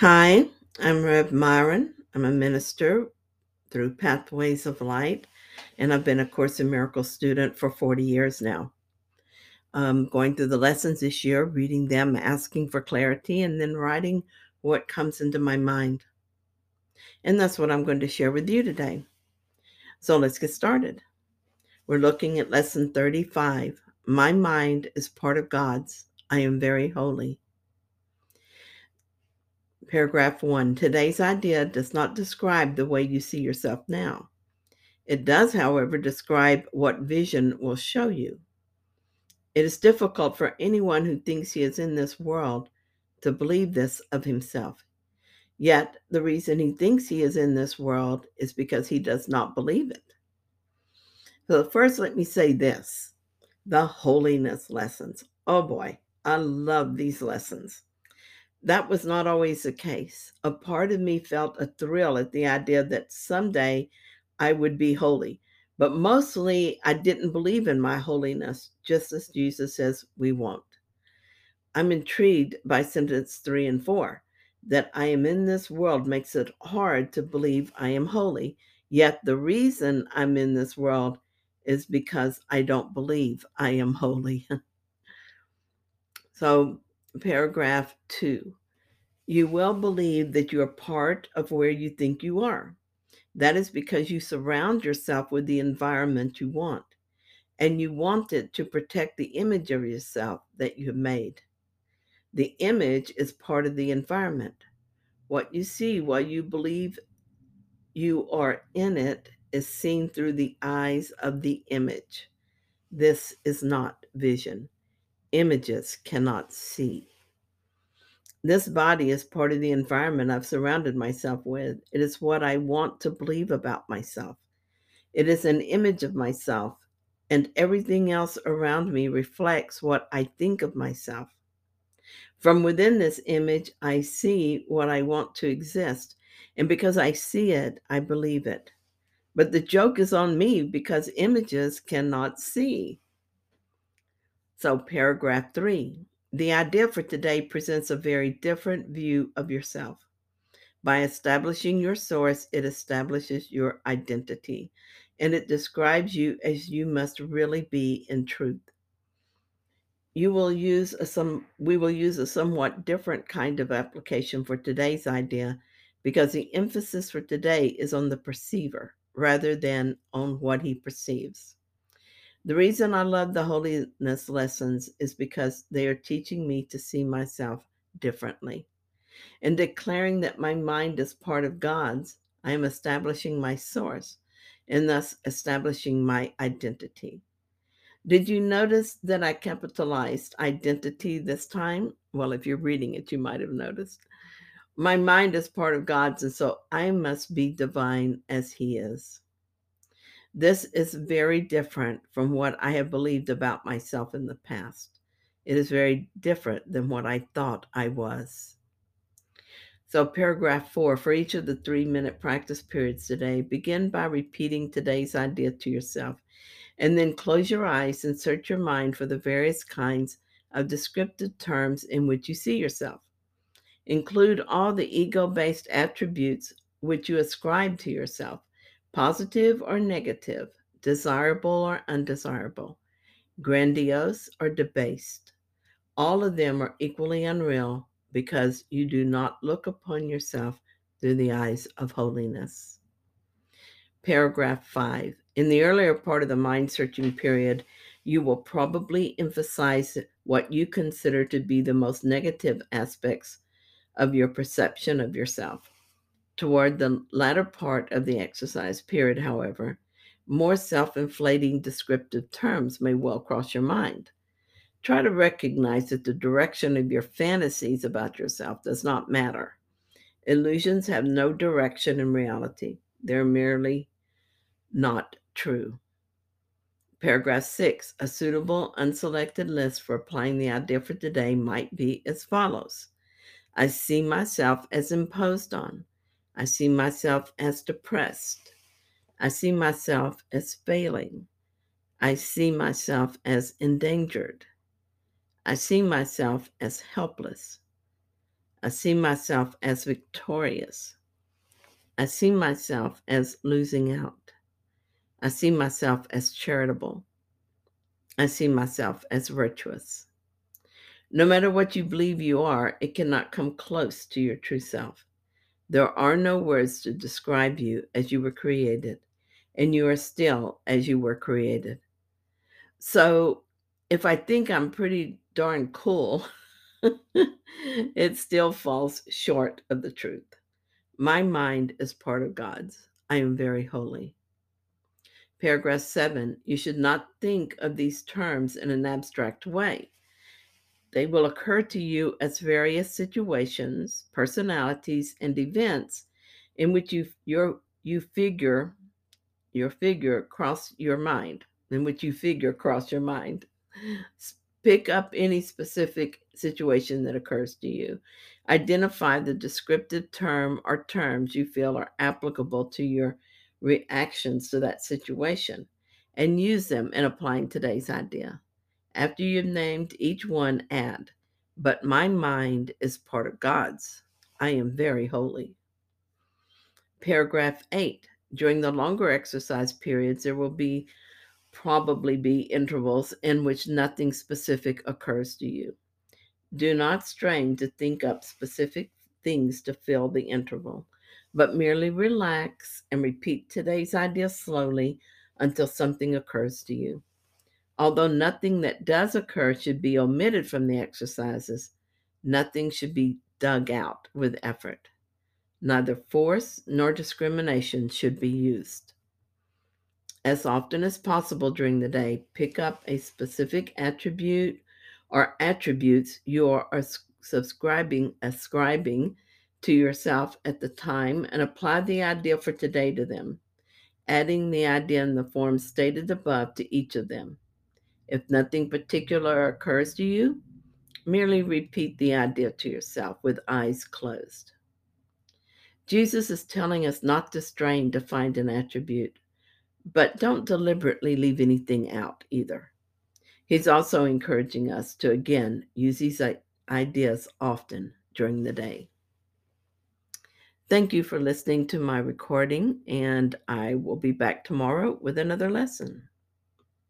Hi, I'm Rev Myron. I'm a minister through Pathways of Light, and I've been a Course in Miracles student for 40 years now. I'm going through the lessons this year, reading them, asking for clarity, and then writing what comes into my mind. And that's what I'm going to share with you today. So let's get started. We're looking at lesson 35. My mind is part of God's. I am very holy. Paragraph one Today's idea does not describe the way you see yourself now. It does, however, describe what vision will show you. It is difficult for anyone who thinks he is in this world to believe this of himself. Yet, the reason he thinks he is in this world is because he does not believe it. So, first, let me say this the holiness lessons. Oh boy, I love these lessons. That was not always the case. A part of me felt a thrill at the idea that someday I would be holy. But mostly, I didn't believe in my holiness, just as Jesus says we won't. I'm intrigued by sentence three and four that I am in this world makes it hard to believe I am holy. Yet the reason I'm in this world is because I don't believe I am holy. so, paragraph two you will believe that you are part of where you think you are. That is because you surround yourself with the environment you want, and you want it to protect the image of yourself that you have made. The image is part of the environment. What you see while you believe you are in it is seen through the eyes of the image. This is not vision. Images cannot see. This body is part of the environment I've surrounded myself with. It is what I want to believe about myself. It is an image of myself, and everything else around me reflects what I think of myself. From within this image, I see what I want to exist, and because I see it, I believe it. But the joke is on me because images cannot see. So, paragraph three the idea for today presents a very different view of yourself. By establishing your source, it establishes your identity and it describes you as you must really be in truth. You will use a some we will use a somewhat different kind of application for today's idea because the emphasis for today is on the perceiver rather than on what he perceives. The reason I love the holiness lessons is because they are teaching me to see myself differently. In declaring that my mind is part of God's, I am establishing my source and thus establishing my identity. Did you notice that I capitalized identity this time? Well, if you're reading it, you might have noticed. My mind is part of God's, and so I must be divine as He is. This is very different from what I have believed about myself in the past. It is very different than what I thought I was. So, paragraph four for each of the three minute practice periods today, begin by repeating today's idea to yourself, and then close your eyes and search your mind for the various kinds of descriptive terms in which you see yourself. Include all the ego based attributes which you ascribe to yourself positive or negative, desirable or undesirable, grandiose or debased. All of them are equally unreal because you do not look upon yourself through the eyes of holiness. Paragraph 5. In the earlier part of the mind searching period, you will probably emphasize what you consider to be the most negative aspects of your perception of yourself. Toward the latter part of the exercise period, however, more self inflating descriptive terms may well cross your mind. Try to recognize that the direction of your fantasies about yourself does not matter. Illusions have no direction in reality, they're merely not true. Paragraph six a suitable unselected list for applying the idea for today might be as follows I see myself as imposed on. I see myself as depressed. I see myself as failing. I see myself as endangered. I see myself as helpless. I see myself as victorious. I see myself as losing out. I see myself as charitable. I see myself as virtuous. No matter what you believe you are, it cannot come close to your true self. There are no words to describe you as you were created, and you are still as you were created. So if I think I'm pretty darn cool, it still falls short of the truth. My mind is part of God's. I am very holy. Paragraph seven, you should not think of these terms in an abstract way. They will occur to you as various situations, personalities, and events in which you your you figure your figure cross your mind, in which you figure cross your mind. Pick up any specific situation that occurs to you. Identify the descriptive term or terms you feel are applicable to your reactions to that situation and use them in applying today's idea. After you've named each one, add, But my mind is part of God's. I am very holy. Paragraph 8. During the longer exercise periods, there will be probably be intervals in which nothing specific occurs to you. Do not strain to think up specific things to fill the interval, but merely relax and repeat today's idea slowly until something occurs to you. Although nothing that does occur should be omitted from the exercises, nothing should be dug out with effort. Neither force nor discrimination should be used. As often as possible during the day, pick up a specific attribute or attributes you are subscribing, ascribing to yourself at the time and apply the idea for today to them, adding the idea in the form stated above to each of them. If nothing particular occurs to you, merely repeat the idea to yourself with eyes closed. Jesus is telling us not to strain to find an attribute, but don't deliberately leave anything out either. He's also encouraging us to again use these ideas often during the day. Thank you for listening to my recording, and I will be back tomorrow with another lesson.